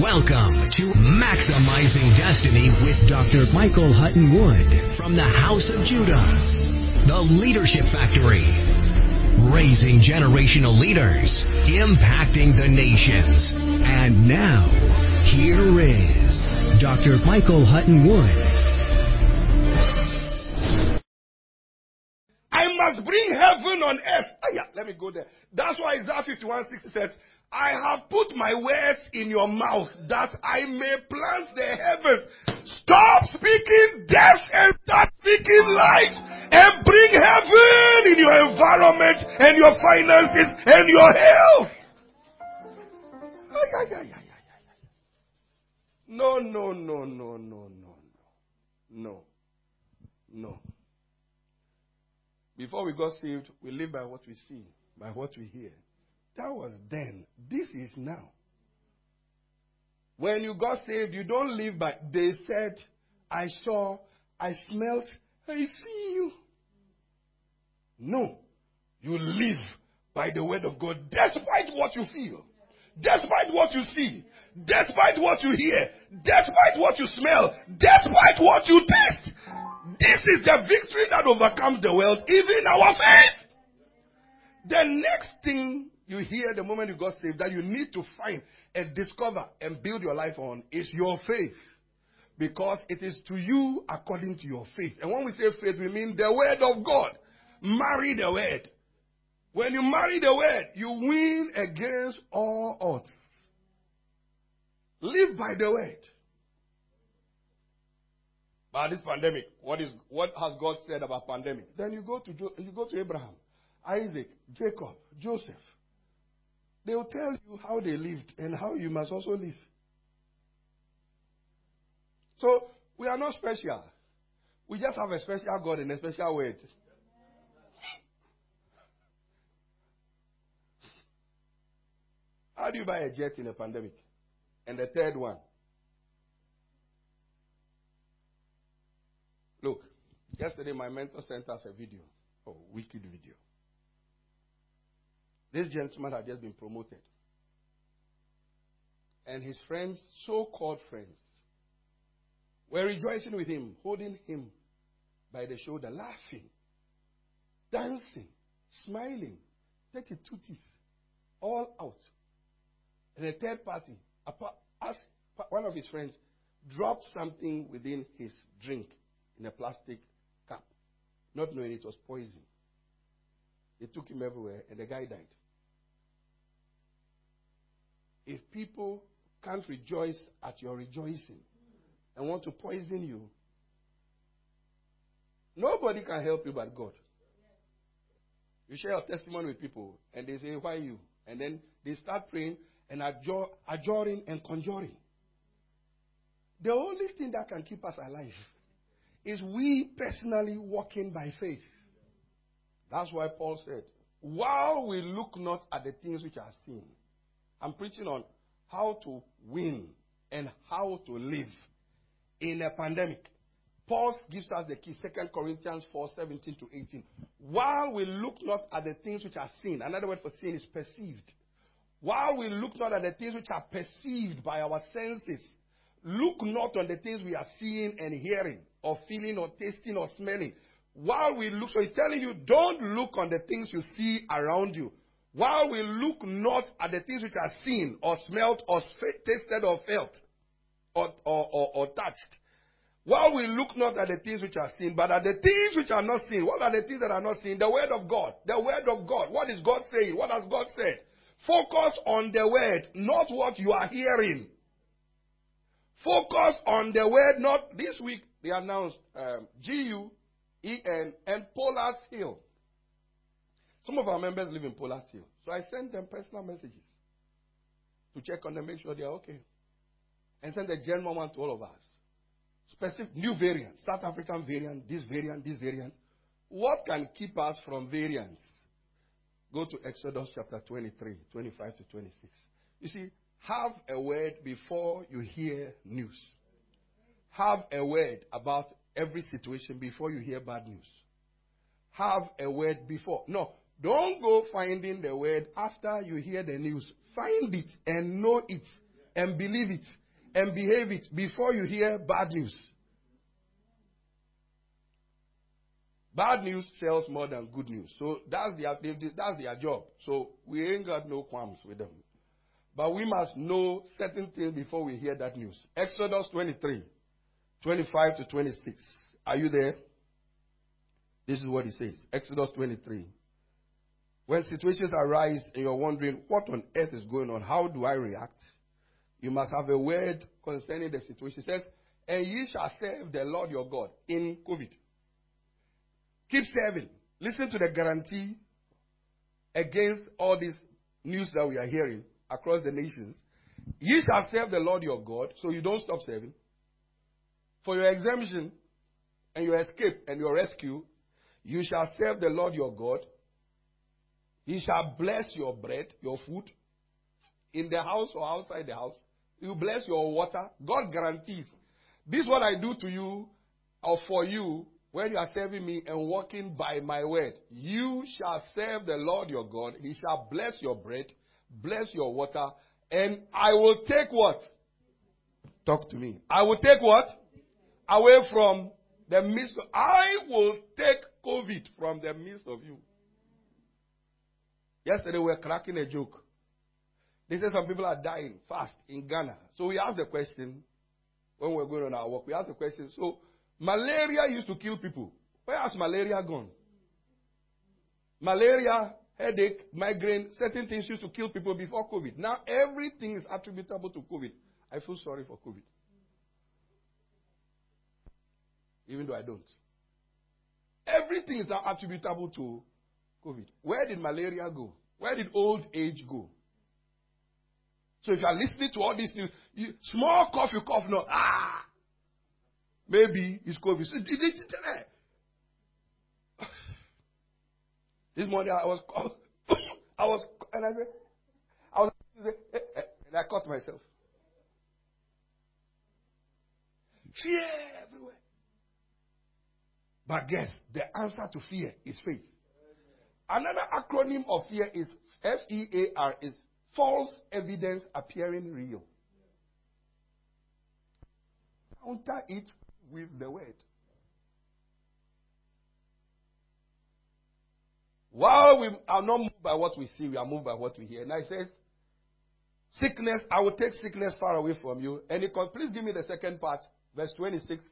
Welcome to Maximizing Destiny with Dr. Michael Hutton Wood from the House of Judah, the Leadership Factory, raising generational leaders, impacting the nations. And now, here is Dr. Michael Hutton Wood. I must bring heaven on earth. Ah, yeah, let me go there. That's why Isaiah 51 60 says, I have put my words in your mouth that I may plant the heavens. Stop speaking death and start speaking life and bring heaven in your environment and your finances and your health. No, no, no, no, no, no, no. No. No. Before we got saved, we live by what we see, by what we hear. That was then. This is now. When you got saved, you don't live by, they said, I saw, I smelt, I feel. No. You live by the word of God despite what you feel, despite what you see, despite what you hear, despite what you smell, despite what you taste. This is the victory that overcomes the world, even our faith. The next thing you hear the moment you got saved that you need to find and discover and build your life on is your faith. Because it is to you according to your faith. And when we say faith, we mean the word of God. Marry the word. When you marry the word, you win against all odds. Live by the word. But this pandemic, what is what has God said about pandemic? Then you go to you go to Abraham, Isaac, Jacob, Joseph. They will tell you how they lived and how you must also live. So we are not special. We just have a special God and a special word. How do you buy a jet in a pandemic? And the third one. Look, yesterday my mentor sent us a video. Oh, wicked video. This gentleman had just been promoted. And his friends, so called friends, were rejoicing with him, holding him by the shoulder, laughing, dancing, smiling, 32 teeth, all out. And a third party, one of his friends, dropped something within his drink in a plastic cup, not knowing it was poison. They took him everywhere, and the guy died. If people can't rejoice at your rejoicing and want to poison you, nobody can help you but God. You share your testimony with people, and they say, Why you? And then they start praying and adjuring and conjuring. The only thing that can keep us alive is we personally walking by faith. That's why Paul said, While we look not at the things which are seen, I'm preaching on how to win and how to live in a pandemic. Paul gives us the key, 2 Corinthians 4 17 to 18. While we look not at the things which are seen, another word for seen is perceived. While we look not at the things which are perceived by our senses, look not on the things we are seeing and hearing, or feeling, or tasting, or smelling. While we look, so he's telling you, don't look on the things you see around you. While we look not at the things which are seen, or smelt, or tasted, or felt, or, or, or, or touched. While we look not at the things which are seen, but at the things which are not seen. What are the things that are not seen? The Word of God. The Word of God. What is God saying? What has God said? Focus on the Word, not what you are hearing. Focus on the Word, not this week they announced um, G-U-E-N and Pollard's Hill. Some of our members live in Polar. So I send them personal messages to check on them, make sure they are okay. And send a general one to all of us. specific new variant, South African variant, this variant, this variant. What can keep us from variants? Go to Exodus chapter 23, 25 to 26. You see, have a word before you hear news. Have a word about every situation before you hear bad news. Have a word before. No, don't go finding the word after you hear the news. Find it and know it and believe it and behave it before you hear bad news. Bad news sells more than good news. So that's their, that's their job. So we ain't got no qualms with them. But we must know certain things before we hear that news. Exodus 23, 25 to 26. Are you there? This is what he says. Exodus 23. When situations arise and you're wondering what on earth is going on, how do I react? You must have a word concerning the situation. It says, and ye shall serve the Lord your God in COVID. Keep serving. Listen to the guarantee against all this news that we are hearing across the nations. Ye shall serve the Lord your God, so you don't stop serving. For your exemption and your escape and your rescue, you shall serve the Lord your God. He shall bless your bread, your food, in the house or outside the house. He will bless your water. God guarantees. This is what I do to you or for you when you are serving me and walking by my word. You shall serve the Lord your God. He shall bless your bread, bless your water, and I will take what? Talk to me. I will take what? Away from the midst of, I will take COVID from the midst of you. Yesterday we were cracking a joke. They said some people are dying fast in Ghana. So we asked the question when we were going on our work. We asked the question. So malaria used to kill people. Where has malaria gone? Malaria, headache, migraine, certain things used to kill people before COVID. Now everything is attributable to COVID. I feel sorry for COVID. Even though I don't. Everything is now attributable to COVID. Where did malaria go? Where did old age go? So if you are listening to all these news, you, small cough, you cough, no, ah, maybe it's COVID. So, this morning I was, I was, and I said, I was, and I caught myself. Fear everywhere. But guess the answer to fear is faith. Another acronym of fear is F E A R is false evidence appearing real. Counter it with the word. While we are not moved by what we see, we are moved by what we hear. And I says, sickness, I will take sickness far away from you. And it, please give me the second part, verse 26.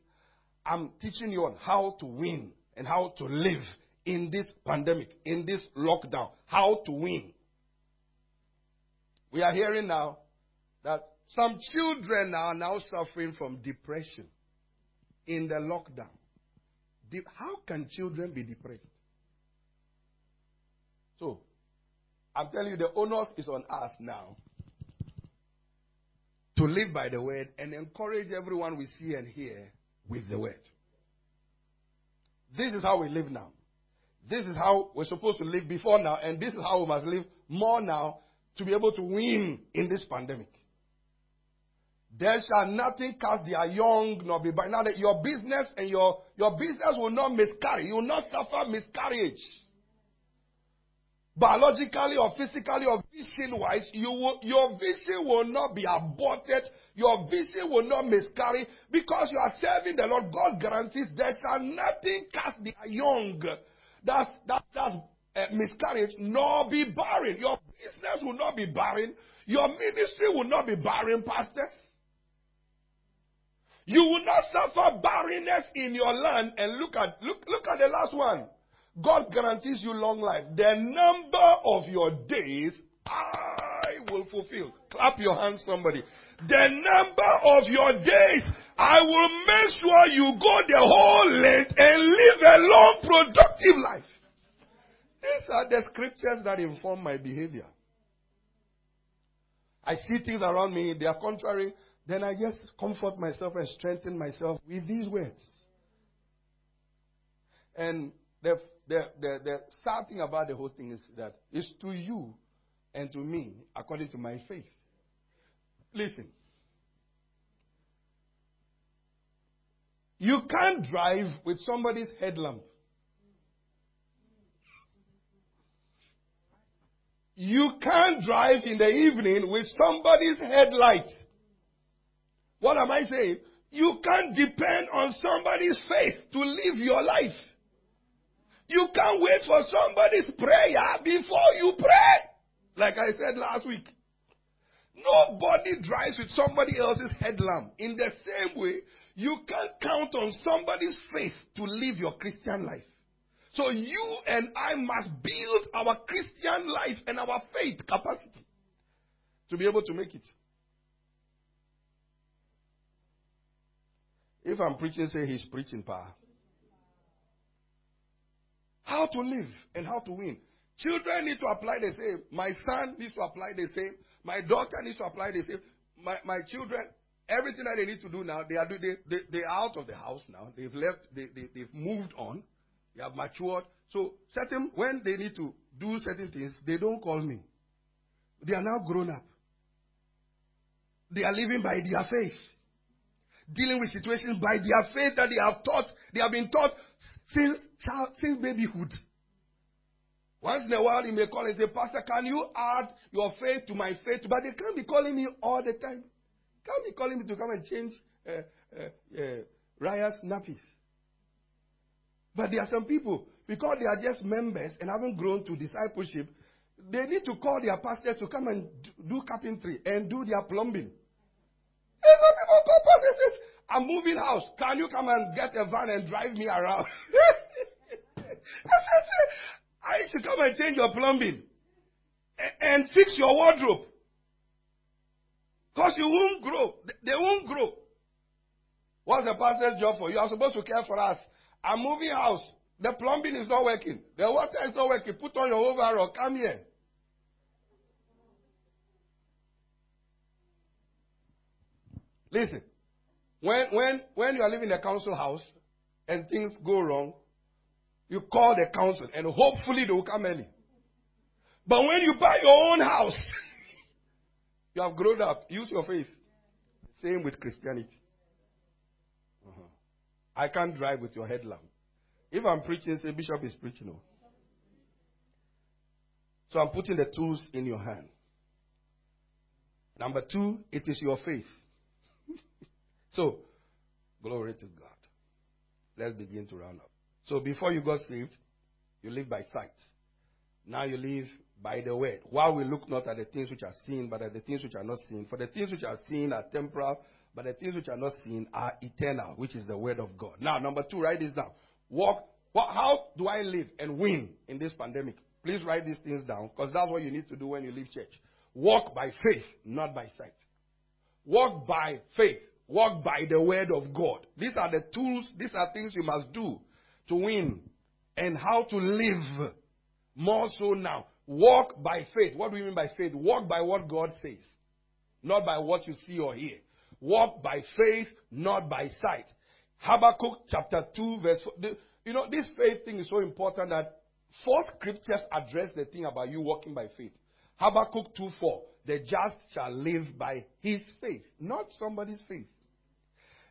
I'm teaching you on how to win and how to live in this pandemic, in this lockdown. How to win. We are hearing now that some children are now suffering from depression in the lockdown. How can children be depressed? So, I'm telling you, the onus is on us now to live by the word and encourage everyone we see and hear with the word. This is how we live now. This is how we're supposed to live before now, and this is how we must live more now to be able to win in this pandemic. There shall nothing cast their young nor be barren. Now that your business and your, your business will not miscarry. You will not suffer miscarriage. Biologically or physically or vision wise, you will, your vision will not be aborted. Your vision will not miscarry because you are serving the Lord. God guarantees there shall nothing cast their young. That's, that, that's uh, miscarriage nor be barren. Your business will not be barren. Your ministry will not be barren, pastors. You will not suffer barrenness in your land. And look at look look at the last one. God guarantees you long life. The number of your days Will fulfill. Clap your hands, somebody. The number of your days, I will make sure you go the whole length and live a long, productive life. These are the scriptures that inform my behavior. I see things around me, they are contrary then I just comfort myself and strengthen myself with these words. And the, the, the, the sad thing about the whole thing is that it's to you and to me according to my faith. Listen. You can't drive with somebody's headlamp. You can't drive in the evening with somebody's headlight. What am I saying? You can't depend on somebody's faith to live your life. You can't wait for somebody's prayer before you pray. Like I said last week. Nobody drives with somebody else's headlamp. In the same way, you can't count on somebody's faith to live your Christian life. So you and I must build our Christian life and our faith capacity to be able to make it. If I'm preaching, say he's preaching power. How to live and how to win. Children need to apply the same. My son needs to apply the same. My daughter needs to apply the same. My, my children, everything that they need to do now, they are, they, they, they are out of the house now. They've left, they, they, they've moved on. They have matured. So, certain, when they need to do certain things, they don't call me. They are now grown up. They are living by their faith. Dealing with situations by their faith that they have taught, they have been taught since, since babyhood. Once in a while, he may call and say, Pastor, can you add your faith to my faith? But they can't be calling me all the time. Can't be calling me to come and change uh, uh, uh, Raya's nappies. But there are some people, because they are just members and haven't grown to discipleship, they need to call their pastor to come and do carpentry and do their plumbing. And some people call pastors I'm moving house. Can you come and get a van and drive me around? I should come and change your plumbing and fix your wardrobe. Because you won't grow. They won't grow. What's the pastor's job for? You are supposed to care for us. I'm moving house. The plumbing is not working. The water is not working. Put on your overall. Come here. Listen. When, when, when you are living in a council house and things go wrong, you call the council and hopefully they will come early. But when you buy your own house, you have grown up. Use your faith. Same with Christianity. Uh-huh. I can't drive with your headlamp. If I'm preaching, say Bishop is preaching. No. Oh. So I'm putting the tools in your hand. Number two, it is your faith. so, glory to God. Let's begin to round up. So before you got saved, you live by sight. Now you live by the word. While we look not at the things which are seen, but at the things which are not seen. For the things which are seen are temporal, but the things which are not seen are eternal, which is the word of God. Now, number two, write this down. Walk. What, how do I live and win in this pandemic? Please write these things down because that's what you need to do when you leave church. Walk by faith, not by sight. Walk by faith. Walk by the word of God. These are the tools, these are things you must do to win and how to live more so now. Walk by faith. What do we mean by faith? Walk by what God says, not by what you see or hear. Walk by faith, not by sight. Habakkuk chapter 2, verse 4. You know, this faith thing is so important that four scriptures address the thing about you walking by faith. Habakkuk 2 4. The just shall live by his faith, not somebody's faith.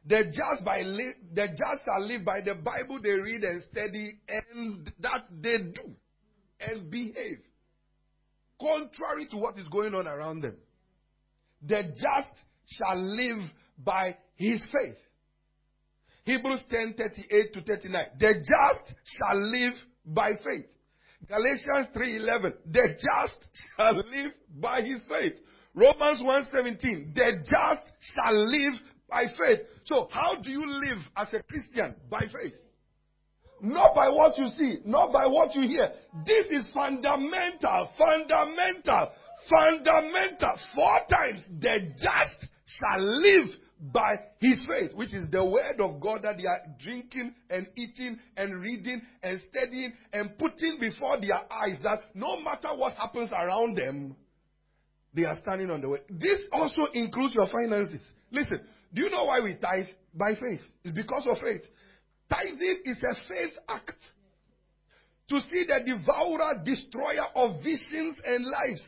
The just, by li- the just shall live by the Bible they read and study, and that they do and behave contrary to what is going on around them. The just shall live by his faith. Hebrews 10 38 to 39. The just shall live by faith. Galatians 3:11. The just shall live by his faith. Romans 1:17. The just shall live by faith. So, how do you live as a Christian? By faith. Not by what you see, not by what you hear. This is fundamental, fundamental, fundamental. Four times the just shall live by his faith, which is the word of God that they are drinking and eating and reading and studying and putting before their eyes that no matter what happens around them, they are standing on the way. This also includes your finances. Listen, do you know why we tithe? By faith. It's because of faith. Tithing is a faith act to see the devourer, destroyer of visions and lives.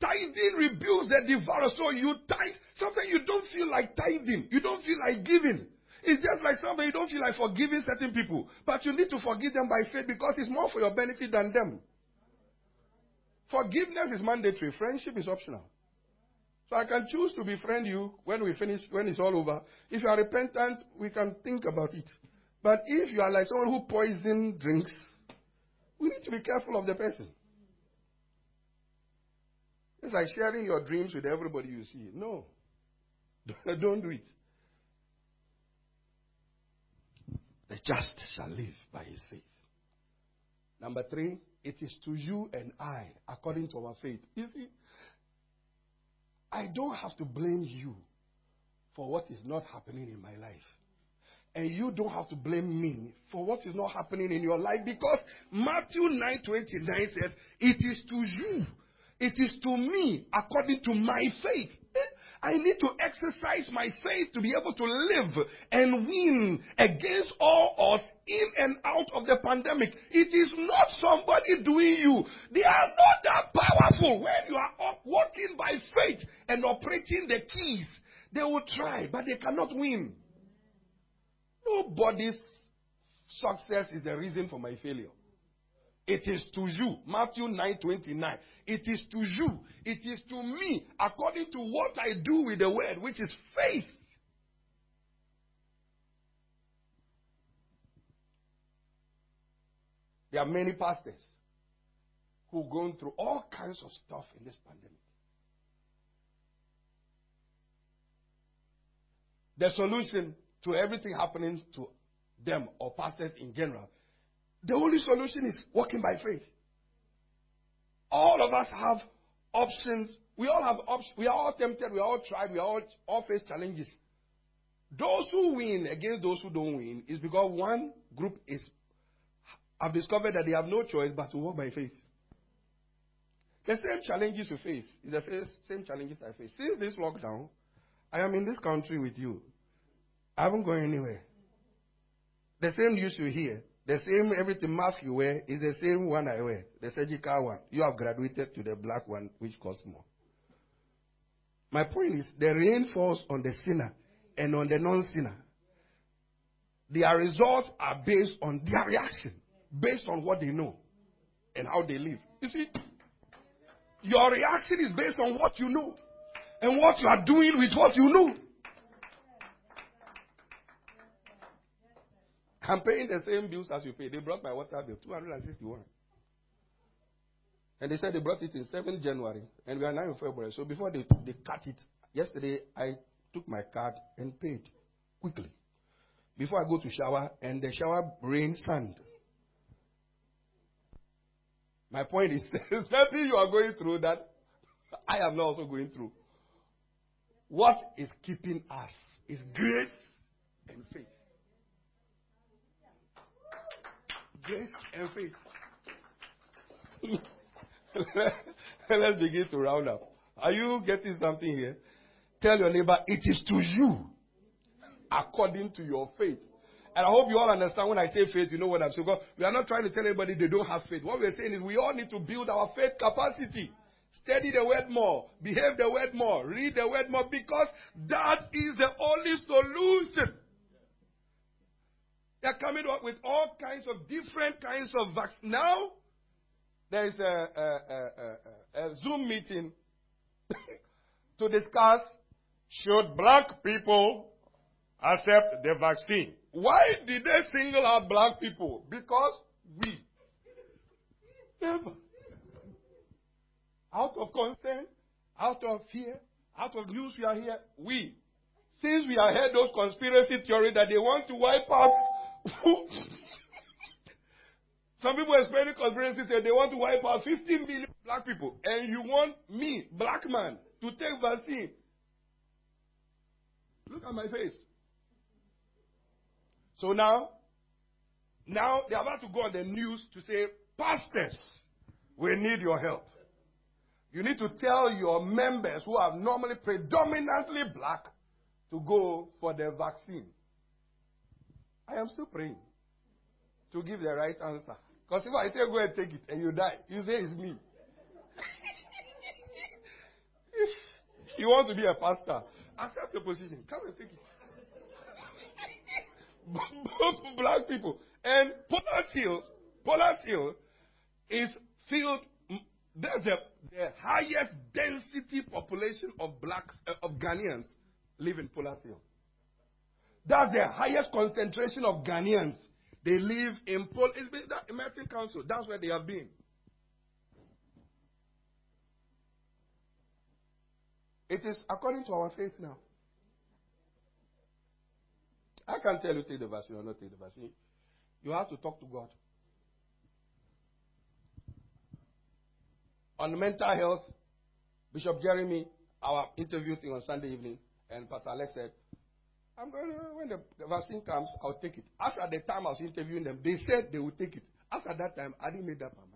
Tithing rebukes the devourer. So you tithe. Sometimes you don't feel like tithing. You don't feel like giving. It's just like somebody you don't feel like forgiving certain people. But you need to forgive them by faith because it's more for your benefit than them. Forgiveness is mandatory. Friendship is optional. So I can choose to befriend you when we finish, when it's all over. If you are repentant, we can think about it. But if you are like someone who poison drinks, we need to be careful of the person. It's like sharing your dreams with everybody you see. No. Don't do it. The just shall live by his faith. Number three, it is to you and I, according to our faith. You see, I don't have to blame you for what is not happening in my life. And you don't have to blame me for what is not happening in your life because Matthew 9:29 says, "It is to you, it is to me according to my faith." Eh? I need to exercise my faith to be able to live and win against all odds in and out of the pandemic. It is not somebody doing you. They are not that powerful. When you are walking by faith and operating the keys, they will try, but they cannot win. Nobody's success is the reason for my failure. It is to you. Matthew 9 29. It is to you. It is to me according to what I do with the word, which is faith. There are many pastors who are going through all kinds of stuff in this pandemic. The solution to everything happening to them or pastors in general the only solution is walking by faith. All of us have options. We all have options. We are all tempted. We all tried. We all, all face challenges. Those who win against those who don't win is because one group is have discovered that they have no choice but to walk by faith. The same challenges you face is the same challenges I face. Since this lockdown, I am in this country with you. I haven't gone anywhere. The same news you hear the same everything mask you wear is the same one I wear, the surgical one. You have graduated to the black one, which costs more. My point is, the rain falls on the sinner and on the non-sinner. Their results are based on their reaction, based on what they know and how they live. You see, your reaction is based on what you know and what you are doing with what you know. I'm paying the same bills as you pay. They brought my water bill, 261. And they said they brought it in 7th January, and we are now in February. So before they, they cut it, yesterday I took my card and paid quickly. Before I go to shower, and the shower rained sand. My point is, nothing you are going through that I am not also going through. What is keeping us is grace and faith. And faith. Let's begin to round up. Are you getting something here? Tell your neighbor, it is to you according to your faith. And I hope you all understand when I say faith, you know what I'm saying. We are not trying to tell anybody they don't have faith. What we're saying is we all need to build our faith capacity. Study the word more. Behave the word more. Read the word more because that is the only solution. They're coming up with all kinds of different kinds of vaccines. Now, there is a, a, a, a Zoom meeting to discuss should black people accept the vaccine. Why did they single out black people? Because we. Never. Out of concern, out of fear, out of news we are here, we. Since we have heard those conspiracy theories that they want to wipe out Some people are spreading conspiracy theory. They want to wipe out 15 million black people. And you want me, black man, to take vaccine. Look at my face. So now, now they're about to go on the news to say, pastors, we need your help. You need to tell your members who are normally predominantly black to go for the vaccine. I am still praying to give the right answer. Because if I say go and take it and you die, you say it's me. you want to be a pastor, accept the position. Come and take it. Both black people. And Pollard Hill, Pollard Hill is filled, there's the, the highest density population of blacks, uh, of Ghanaians live in Pollard Hill. That's the highest concentration of Ghanaians. They live in Pol- that American Council. That's where they have been. It is according to our faith now. I can't tell you take the vaccine or not take the vaccine. You have to talk to God. On mental health, Bishop Jeremy, our interview thing on Sunday evening, and Pastor Alex said, I'm going to, when the, the, vaccine comes, I'll take it. As at the time I was interviewing them, they said they would take it. As at that time, I didn't make up my mind.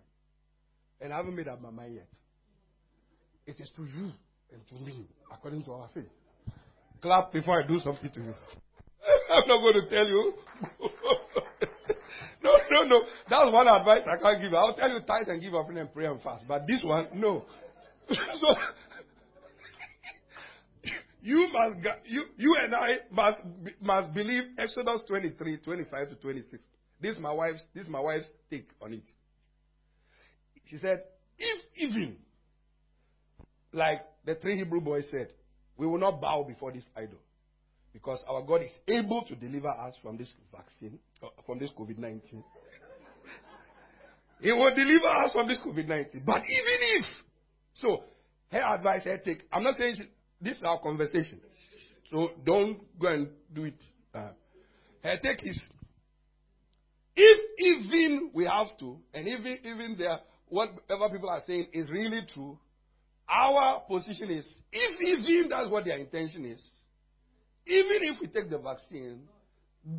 And I haven't made up my mind yet. It is to you and to me, according to our faith. Clap before I do something to you. I'm not going to tell you. no, no, no. That's one advice I can't give. I'll tell you tithe and give offering and pray and fast. But this one, no. so, you must, you, you and I must, must believe Exodus 23, 25 to 26. This is my wife's, this is my wife's take on it. She said, if even, like the three Hebrew boys said, we will not bow before this idol. Because our God is able to deliver us from this vaccine, uh, from this COVID 19. he will deliver us from this COVID 19. But even if, so her advice, her take, I'm not saying she, this is our conversation. So don't go and do it. Uh, her take is if even we have to, and even even there, whatever people are saying is really true, our position is if even that's what their intention is, even if we take the vaccine,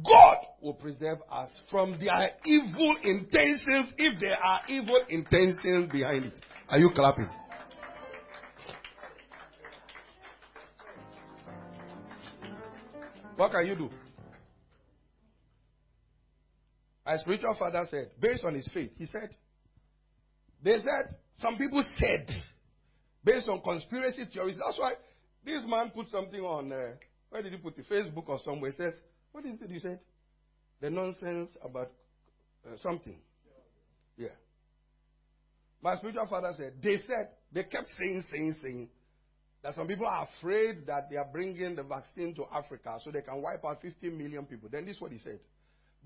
God will preserve us from their evil intentions if there are evil intentions behind it. Are you clapping? What can you do? My spiritual father said, based on his faith, he said, they said, some people said, based on conspiracy theories. That's why this man put something on uh, where did he put it? Facebook or somewhere. He says, What is it you said? The nonsense about uh, something. Yeah. My spiritual father said, They said, they kept saying, saying, saying, that some people are afraid that they are bringing the vaccine to Africa so they can wipe out 50 million people. Then this is what he said.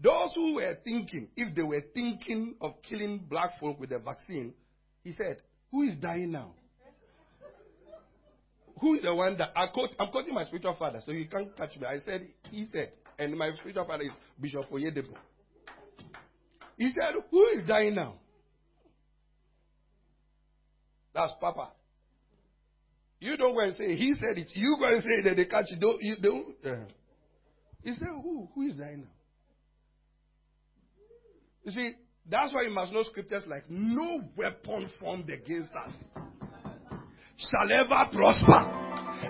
Those who were thinking, if they were thinking of killing black folk with the vaccine, he said, Who is dying now? who is the one that I quote, I'm quoting my spiritual father, so you can't catch me. I said, he said, and my spiritual father is Bishop Oyedepo. He said, who is dying now? That's Papa. You don't go and say, he said it. You go and say that they catch you. Don't, you don't. Uh. He said, who? Who is dying now? You see, that's why you must know scriptures like, no weapon formed against us shall ever prosper.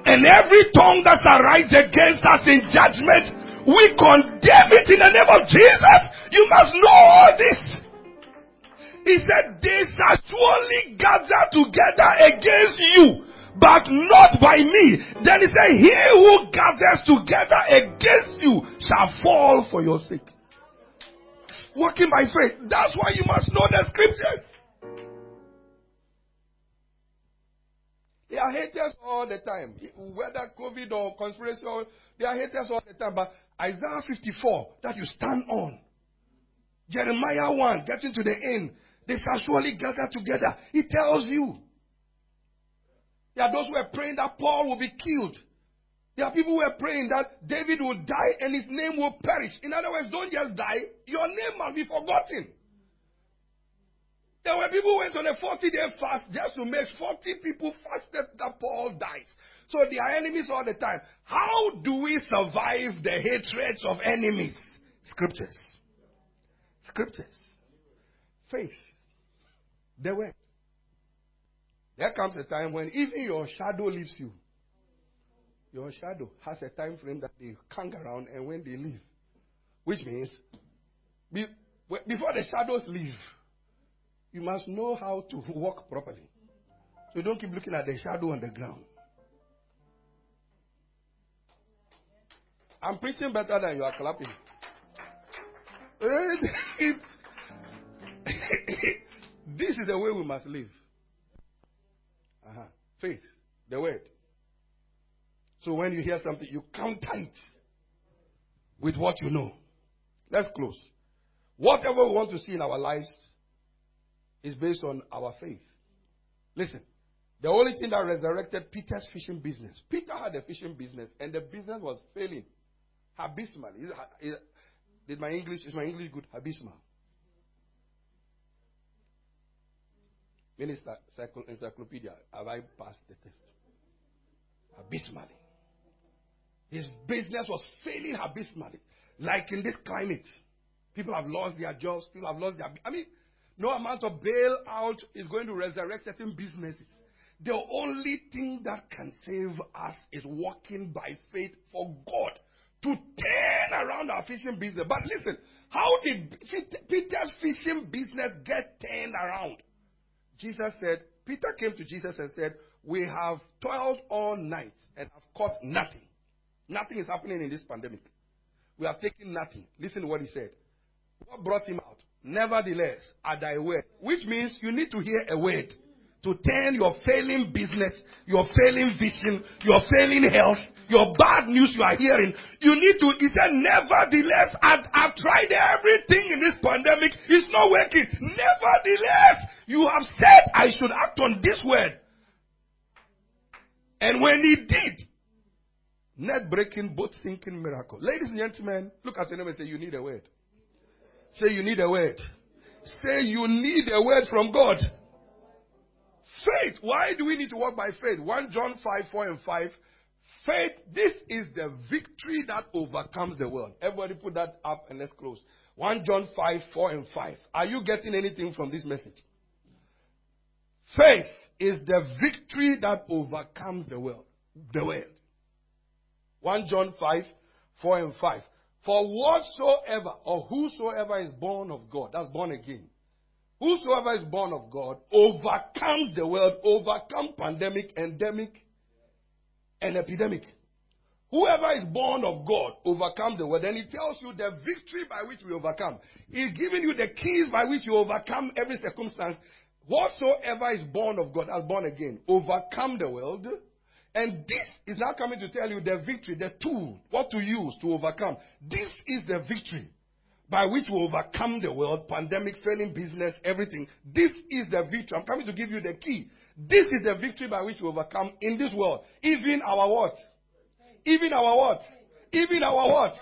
And every tongue that shall rise against us in judgment, we condemn it in the name of Jesus. You must know all this. He said, They shall surely gather together against you, but not by me. Then he said, He who gathers together against you shall fall for your sake. Walking by faith. That's why you must know the scriptures. They are haters all the time. Whether COVID or conspiracy, or, they are haters all the time. But Isaiah 54, that you stand on. Jeremiah 1, getting to the end. They shall surely gather together. He tells you. There are those who are praying that Paul will be killed. There are people who are praying that David will die and his name will perish. In other words, don't just die, your name must be forgotten. There were people who went on a 40 day fast just to make 40 people fasted that Paul dies. So they are enemies all the time. How do we survive the hatreds of enemies? Scriptures. Scriptures. Faith. The word. There comes a time when even your shadow leaves you. Your shadow has a time frame that they hang around and when they leave. Which means, be, before the shadows leave, you must know how to walk properly. So don't keep looking at the shadow on the ground. I'm preaching better than you are clapping. this is the way we must live. Uh-huh. Faith, the word. So when you hear something, you counter it with what you know. Let's close. Whatever we want to see in our lives is based on our faith. Listen, the only thing that resurrected Peter's fishing business, Peter had a fishing business and the business was failing abysmally. Is, is my English is my English good? Abysmal. Minister Encyclopedia, have I passed the test? Abysmally. His business was failing abysmally. Like in this climate, people have lost their jobs, people have lost their. I mean, no amount of bailout is going to resurrect certain businesses. The only thing that can save us is walking by faith for God to turn around our fishing business. But listen, how did Peter's fishing business get turned around? Jesus said, Peter came to Jesus and said, We have toiled all night and have caught nothing. Nothing is happening in this pandemic. We have taken nothing. Listen to what he said. What brought him out? Nevertheless, at thy word. Which means you need to hear a word to turn your failing business, your failing vision, your failing health, your bad news you are hearing. You need to, he said, nevertheless, I've, I've tried everything in this pandemic. It's not working. Nevertheless, you have said I should act on this word. And when he did, net breaking, boat sinking miracle. Ladies and gentlemen, look at your neighbor and say, You need a word. Say, You need a word. Say, You need a word from God. Faith. Why do we need to walk by faith? 1 John 5, 4 and 5. Faith, this is the victory that overcomes the world. Everybody put that up and let's close. 1 John 5, 4 and 5. Are you getting anything from this message? Faith is the victory that overcomes the world. The world. 1 John 5, 4 and 5. For whatsoever or whosoever is born of God, that's born again. Whosoever is born of God overcomes the world, overcome pandemic, endemic, and epidemic. Whoever is born of God overcomes the world. And he tells you the victory by which we overcome. He's giving you the keys by which you overcome every circumstance. Whatsoever is born of God, as born again, overcome the world. And this is now coming to tell you the victory, the tool, what to use to overcome. This is the victory by which we overcome the world, pandemic, failing business, everything. This is the victory. I'm coming to give you the key. This is the victory by which we overcome in this world. Even our what? Even our what? Even our what?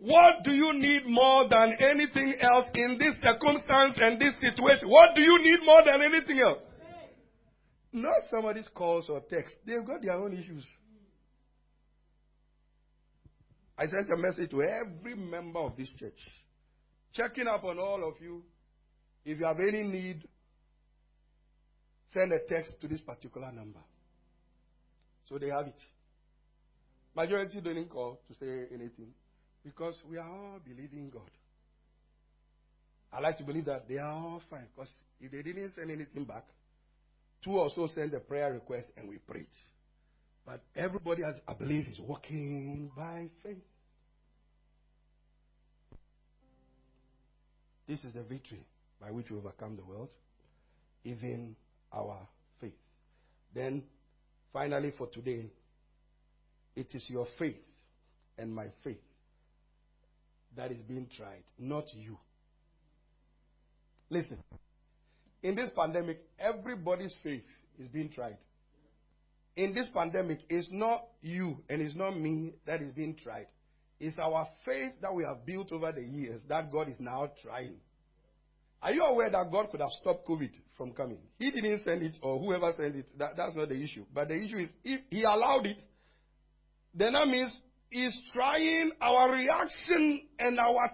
What do you need more than anything else in this circumstance and this situation? What do you need more than anything else? Not somebody's calls or texts. They've got their own issues. I sent a message to every member of this church, checking up on all of you. If you have any need Send a text to this particular number. So they have it. Majority didn't call to say anything because we are all believing God. I like to believe that they are all fine because if they didn't send anything back, two also send a prayer request and we preach. But everybody, has, I believe, is walking by faith. This is the victory by which we overcome the world, even our faith. Then, finally, for today, it is your faith and my faith that is being tried, not you. Listen, in this pandemic, everybody's faith is being tried. In this pandemic, it's not you and it's not me that is being tried. It's our faith that we have built over the years that God is now trying. Are you aware that God could have stopped COVID from coming? He didn't send it, or whoever sent it. That, that's not the issue. But the issue is, if He allowed it, then that means He's trying our reaction and our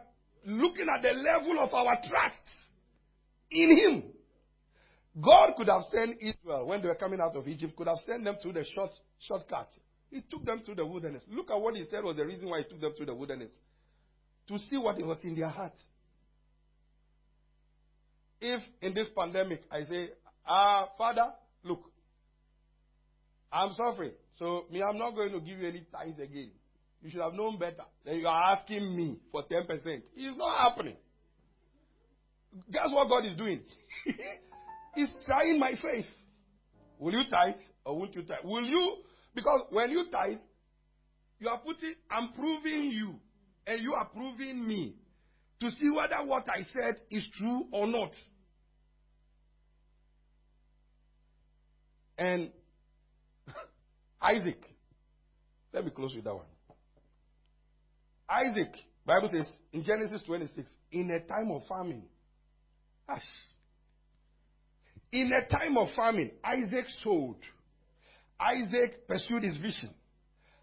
looking at the level of our trust in Him. God could have sent Israel when they were coming out of Egypt, could have sent them through the short shortcut. He took them through the wilderness. Look at what he said was the reason why he took them through the wilderness. To see what was in their heart. If in this pandemic I say, Ah, Father, look, I'm suffering. So me, I'm not going to give you any tithes again. You should have known better. Then you are asking me for 10%. It's not happening. Guess what God is doing? He's trying my faith. Will you tithe or won't you tithe? Will you? Because when you tithe, you are putting, I'm proving you, and you are proving me to see whether what I said is true or not. And Isaac, let me close with that one. Isaac, Bible says in Genesis 26, in a time of famine. Hush. In a time of famine, Isaac sowed. Isaac pursued his vision.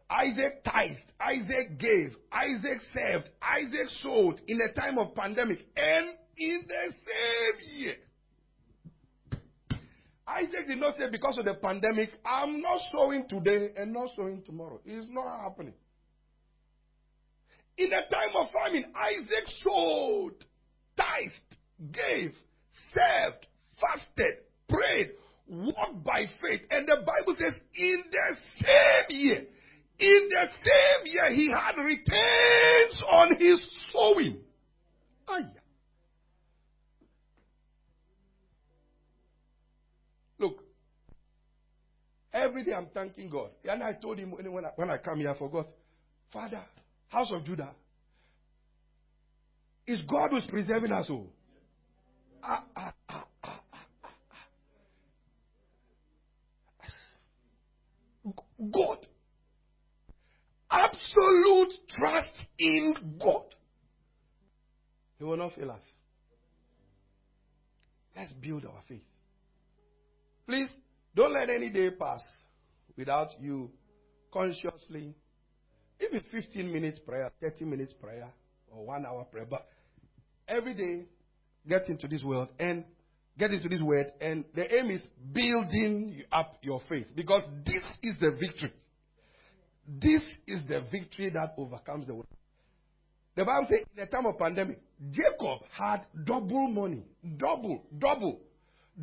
Isaac tithed. Isaac gave. Isaac served. Isaac sowed in a time of pandemic. And in the same year, Isaac did not say because of the pandemic, I'm not sowing today and not sowing tomorrow. It's not happening. In a time of famine, Isaac sowed, tithed, gave, served, fasted, prayed, walked by faith. And the Bible says, in the same year, in the same year, he had returns on his sowing. Ayah. Look, every day I'm thanking God. And I told him when I, when I come here, I forgot. Father, house of Judah, is God who's preserving us all. Ah, ah, ah, ah, ah, ah. God. Absolute trust in God. He will not fail us. Let's build our faith. Please don't let any day pass without you consciously, if it's 15 minutes prayer, 30 minutes prayer, or one hour prayer, but every day get into this world and get into this word, and the aim is building up your faith because this is the victory. This is the victory that overcomes the world. The Bible says in the time of pandemic, Jacob had double money, double, double.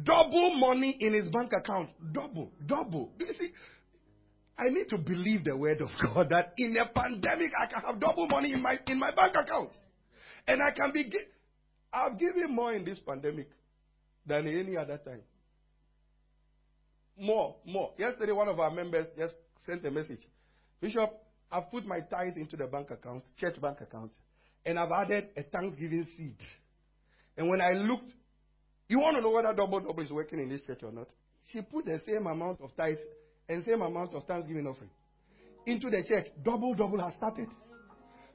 Double money in his bank account. Double, double. Do you see? I need to believe the word of God that in a pandemic I can have double money in my in my bank account. And I can be I've given more in this pandemic than any other time. More, more. Yesterday one of our members just sent a message. Bishop, I've put my tithe into the bank account, church bank account, and I've added a Thanksgiving seed. And when I looked you want to know whether double double is working in this church or not? She put the same amount of tithe and same amount of thanksgiving offering into the church. Double double has started.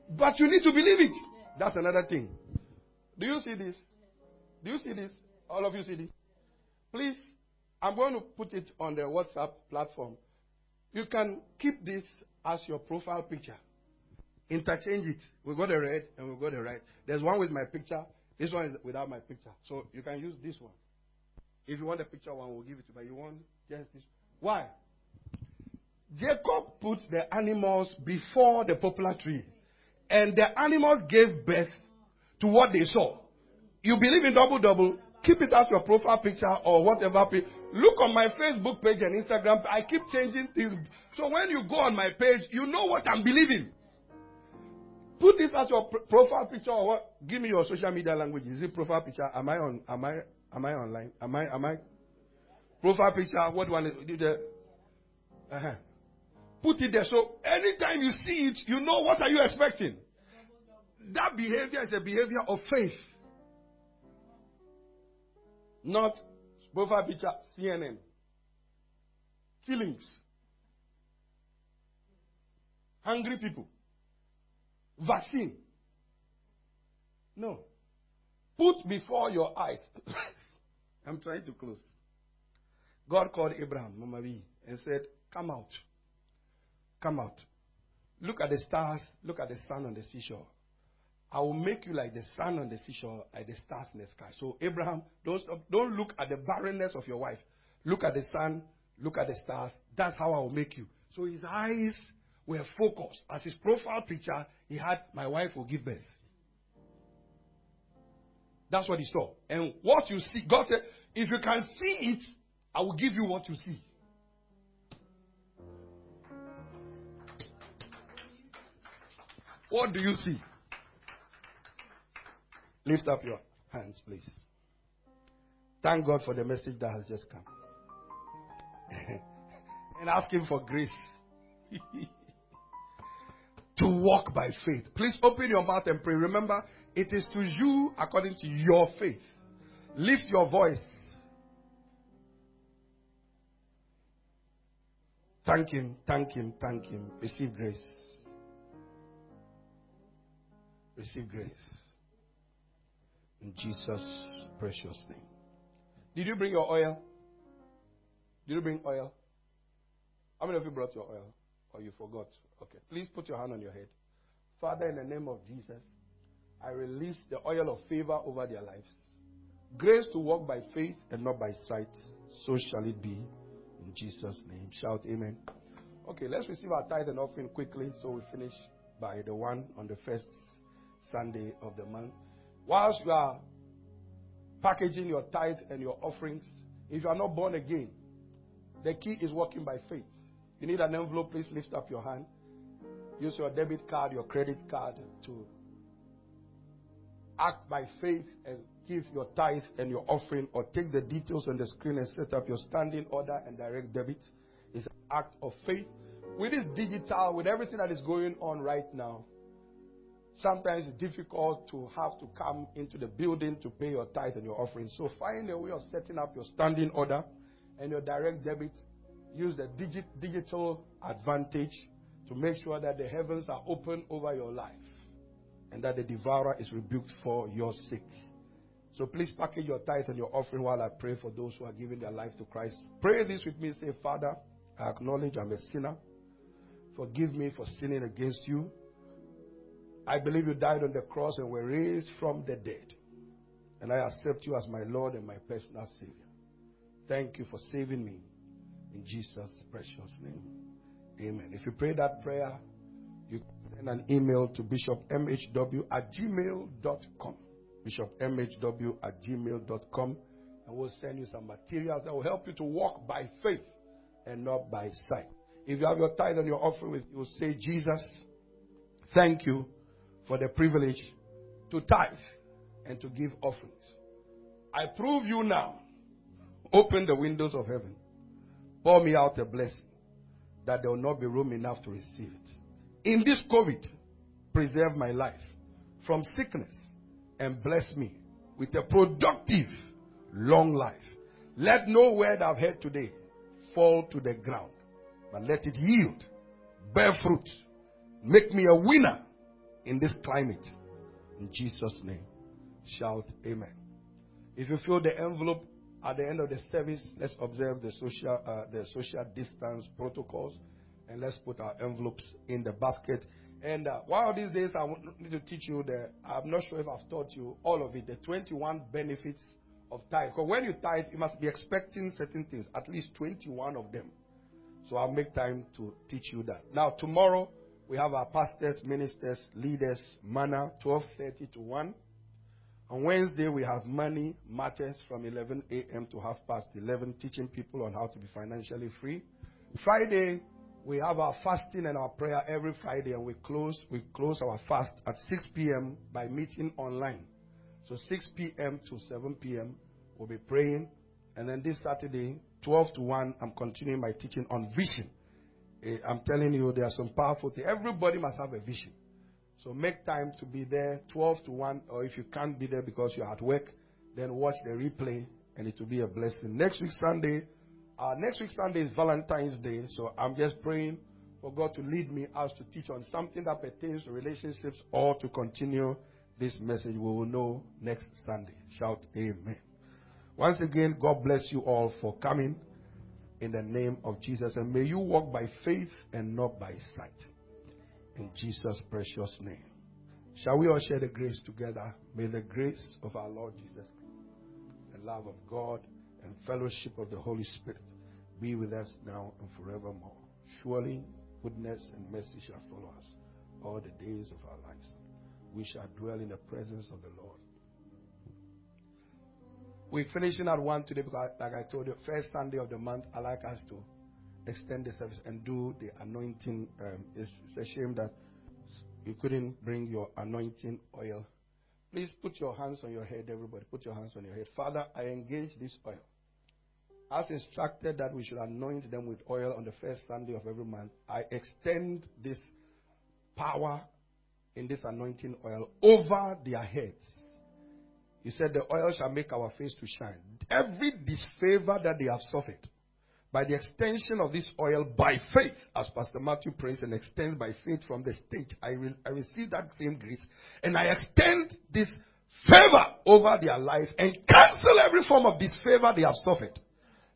But you need to believe it. That's another thing. Do you see this? Do you see this? All of you see this? Please, I'm going to put it on the WhatsApp platform. You can keep this as your profile picture. Interchange it. We got the red and we got the right. There's one with my picture. This one is without my picture. So you can use this one. If you want the picture one, we'll give it to you. But you want just this. Why? Jacob put the animals before the poplar tree. And the animals gave birth to what they saw. You believe in double double? Keep it as your profile picture or whatever. Look on my Facebook page and Instagram. I keep changing things. So when you go on my page, you know what I'm believing. Put this as your profile picture or what? Give me your social media language. Is it profile picture? Am I on? Am I? Am I online? Am I? Am I? Profile picture. What one? Uh-huh. Put it there. So anytime you see it, you know what are you expecting. That behavior is a behavior of faith, not profile picture. CNN. Killings. Hungry people. Vaccine. No. Put before your eyes. I'm trying to close. God called Abraham, Mama V, and said, Come out. Come out. Look at the stars. Look at the sun on the seashore. I will make you like the sun on the seashore, like the stars in the sky. So, Abraham, don't, stop, don't look at the barrenness of your wife. Look at the sun, look at the stars. That's how I will make you. So, his eyes were focused. As his profile picture, he had, My wife will give birth. That's what he saw. And what you see, God said, If you can see it, I will give you what you see. What do you see? Lift up your hands, please. Thank God for the message that has just come. and ask Him for grace to walk by faith. Please open your mouth and pray. Remember, it is to you according to your faith. Lift your voice. Thank Him, thank Him, thank Him. Receive grace. Receive grace. In Jesus' precious name. Did you bring your oil? Did you bring oil? How many of you brought your oil? Or you forgot? Okay. Please put your hand on your head. Father, in the name of Jesus, I release the oil of favor over their lives. Grace to walk by faith and not by sight. So shall it be. In Jesus' name. Shout amen. Okay, let's receive our tithe and offering quickly so we finish by the one on the first Sunday of the month. Whilst you are packaging your tithe and your offerings, if you are not born again, the key is walking by faith. You need an envelope, please lift up your hand. Use your debit card, your credit card to act by faith and give your tithe and your offering, or take the details on the screen and set up your standing order and direct debit. It's an act of faith. With this digital, with everything that is going on right now, Sometimes it's difficult to have to come into the building to pay your tithe and your offering. So find a way of setting up your standing order and your direct debit. Use the digit, digital advantage to make sure that the heavens are open over your life and that the devourer is rebuked for your sake. So please package your tithe and your offering while I pray for those who are giving their life to Christ. Pray this with me. Say, Father, I acknowledge I'm a sinner. Forgive me for sinning against you. I believe you died on the cross and were raised from the dead. And I accept you as my Lord and my personal Savior. Thank you for saving me. In Jesus' precious name. Amen. If you pray that prayer, you send an email to bishopmhw at gmail.com. Bishopmhw at gmail.com. And we'll send you some materials that will help you to walk by faith and not by sight. If you have your tithe and your offering with you, say, Jesus, thank you for the privilege to tithe and to give offerings. I prove you now. Open the windows of heaven. Pour me out a blessing that there will not be room enough to receive it. In this COVID, preserve my life from sickness and bless me with a productive, long life. Let no word I've heard today fall to the ground, but let it yield, bear fruit, make me a winner in this climate. In Jesus' name. Shout Amen. If you fill the envelope at the end of the service, let's observe the social, uh, the social distance protocols and let's put our envelopes in the basket. And uh, one of these days, I need to teach you the, I'm not sure if I've taught you all of it, the 21 benefits of tithe. Because when you tithe, you must be expecting certain things, at least 21 of them. So I'll make time to teach you that. Now, tomorrow, we have our pastors, ministers, leaders, manna, 12.30 to 1. On Wednesday, we have money matters from 11 a.m. to half past 11, teaching people on how to be financially free. Friday, we have our fasting and our prayer every Friday, and we close we close our fast at 6 p.m. by meeting online. So 6 p.m. to 7 p.m. we'll be praying, and then this Saturday, 12 to 1, I'm continuing my teaching on vision. Eh, I'm telling you, there are some powerful things. Everybody must have a vision. So make time to be there 12 to 1, or if you can't be there because you're at work, then watch the replay and it will be a blessing. Next week, Sunday, uh, next week, Sunday is Valentine's Day, so I'm just praying for God to lead me as to teach on something that pertains to relationships or to continue this message. We will know next Sunday. Shout Amen. Once again, God bless you all for coming in the name of Jesus. And may you walk by faith and not by sight. In Jesus' precious name. Shall we all share the grace together? May the grace of our Lord Jesus Christ, the love of God, and fellowship of the Holy Spirit be with us now and forevermore. Surely goodness and mercy shall follow us all the days of our lives. We shall dwell in the presence of the Lord. We're finishing at one today because, like I told you, first Sunday of the month, I like us to extend the service and do the anointing. Um, it's, it's a shame that you couldn't bring your anointing oil. Please put your hands on your head, everybody. Put your hands on your head. Father, I engage this oil as instructed that we should anoint them with oil on the first Sunday of every month, I extend this power in this anointing oil over their heads. You said, The oil shall make our face to shine. Every disfavor that they have suffered, by the extension of this oil by faith, as Pastor Matthew prays and extends by faith from the stage, I, will, I receive that same grace and I extend this favor over their life and cancel every form of disfavor they have suffered.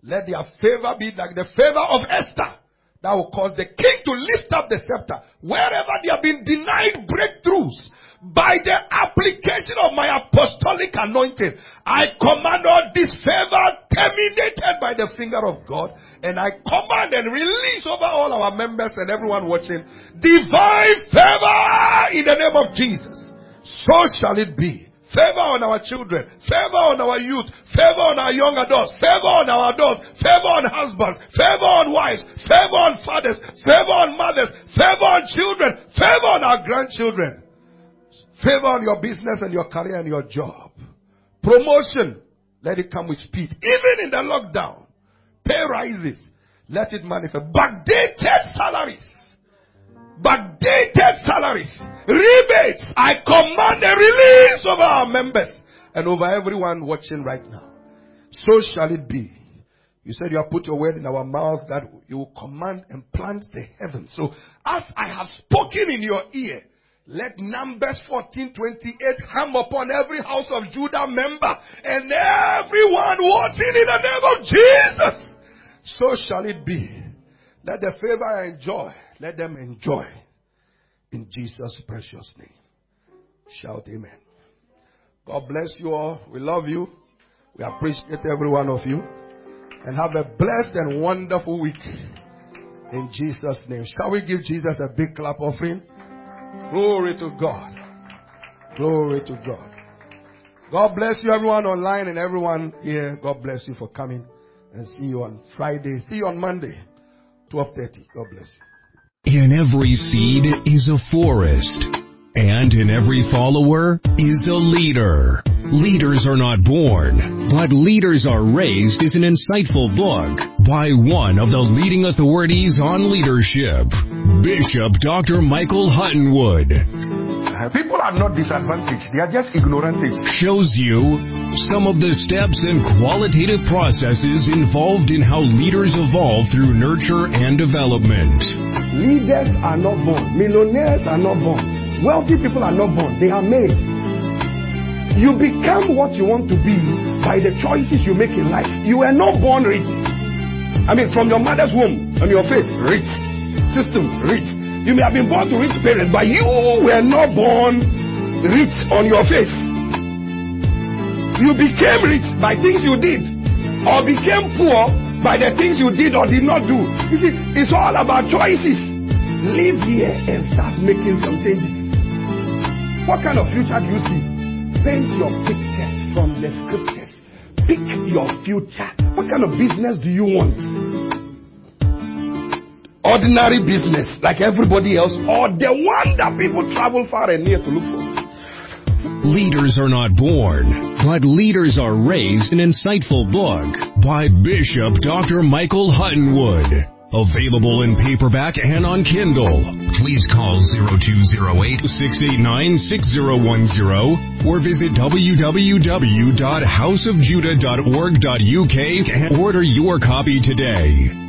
Let their favor be like the favor of Esther that will cause the king to lift up the scepter. Wherever they have been denied breakthroughs by the application of my apostolic anointing, I command all this favor terminated by the finger of God. And I command and release over all our members and everyone watching divine favor in the name of Jesus. So shall it be. Favor on our children. Favor on our youth. Favor on our young adults. Favor on our adults. Favor on husbands. Favor on wives. Favor on fathers. Favor on mothers. Favor on children. Favor on our grandchildren. Favor on your business and your career and your job. Promotion. Let it come with speed. Even in the lockdown. Pay rises. Let it manifest. Backdated salaries backdated salaries, rebates. I command a release over our members and over everyone watching right now. So shall it be. You said you have put your word in our mouth that you will command and plant the heavens. So as I have spoken in your ear, let Numbers 14:28 come upon every house of Judah member and everyone watching in the name of Jesus. So shall it be. Let the favor I enjoy let them enjoy. In Jesus' precious name. Shout amen. God bless you all. We love you. We appreciate every one of you. And have a blessed and wonderful week. In Jesus' name. Shall we give Jesus a big clap offering? Glory to God. Glory to God. God bless you everyone online and everyone here. God bless you for coming and see you on Friday. See you on Monday, 12:30. God bless you. In every seed is a forest, and in every follower is a leader. Leaders are not born, but leaders are raised is an insightful book by one of the leading authorities on leadership, Bishop Dr. Michael Huttonwood. Uh, people are not disadvantaged, they are just ignorant. It shows you some of the steps and qualitative processes involved in how leaders evolve through nurture and development. Leaders are not born, millionaires are not born, wealthy people are not born, they are made. You become what you want to be by the choices you make in life. You were not born rich. I mean, from your mother's womb, on your face, rich. System, rich. You may have been born to rich parents, but you were not born rich on your face. You became rich by things you did, or became poor by the things you did or did not do. You see, it's all about choices. Live here and start making some changes. What kind of future do you see? Paint your pictures from the scriptures. Pick your future. What kind of business do you want? ordinary business like everybody else or the one that people travel far and near to look for. Leaders are not born, but leaders are raised. An insightful book by Bishop Dr. Michael Huttonwood. Available in paperback and on Kindle. Please call 0208-689-6010 or visit www.houseofjudah.org.uk and order your copy today.